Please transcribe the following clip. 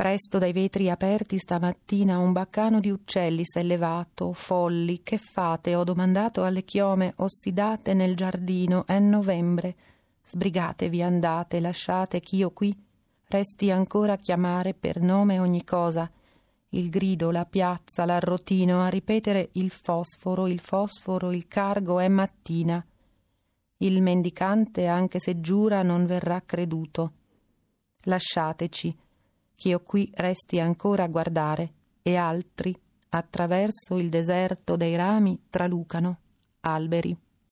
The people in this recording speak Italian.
Presto dai vetri aperti stamattina un baccano di uccelli s'è levato, folli, che fate? Ho domandato alle chiome ossidate nel giardino, è novembre. Sbrigatevi, andate, lasciate ch'io qui resti ancora a chiamare per nome ogni cosa. Il grido, la piazza, l'arrotino, a ripetere il fosforo, il fosforo, il cargo è mattina. Il mendicante, anche se giura, non verrà creduto. Lasciateci ch'io qui resti ancora a guardare e altri attraverso il deserto dei rami tralucano alberi.